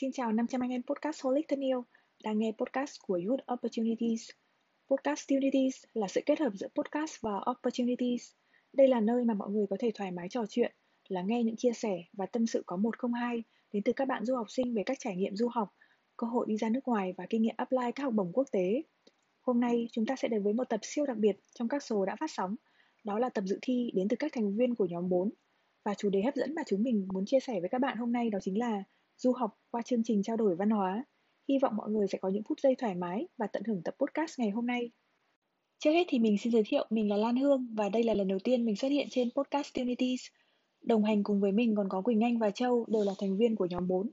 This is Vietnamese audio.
Xin chào 500 anh em podcast Holic thân yêu, đang nghe podcast của Youth Opportunities. Podcast Opportunities là sự kết hợp giữa podcast và Opportunities. Đây là nơi mà mọi người có thể thoải mái trò chuyện, lắng nghe những chia sẻ và tâm sự có một không hai đến từ các bạn du học sinh về các trải nghiệm du học, cơ hội đi ra nước ngoài và kinh nghiệm apply các học bổng quốc tế. Hôm nay chúng ta sẽ đến với một tập siêu đặc biệt trong các số đã phát sóng. Đó là tập dự thi đến từ các thành viên của nhóm 4. Và chủ đề hấp dẫn mà chúng mình muốn chia sẻ với các bạn hôm nay đó chính là du học qua chương trình trao đổi văn hóa. Hy vọng mọi người sẽ có những phút giây thoải mái và tận hưởng tập podcast ngày hôm nay. Trước hết thì mình xin giới thiệu mình là Lan Hương và đây là lần đầu tiên mình xuất hiện trên podcast Unities. Đồng hành cùng với mình còn có Quỳnh Anh và Châu, đều là thành viên của nhóm 4.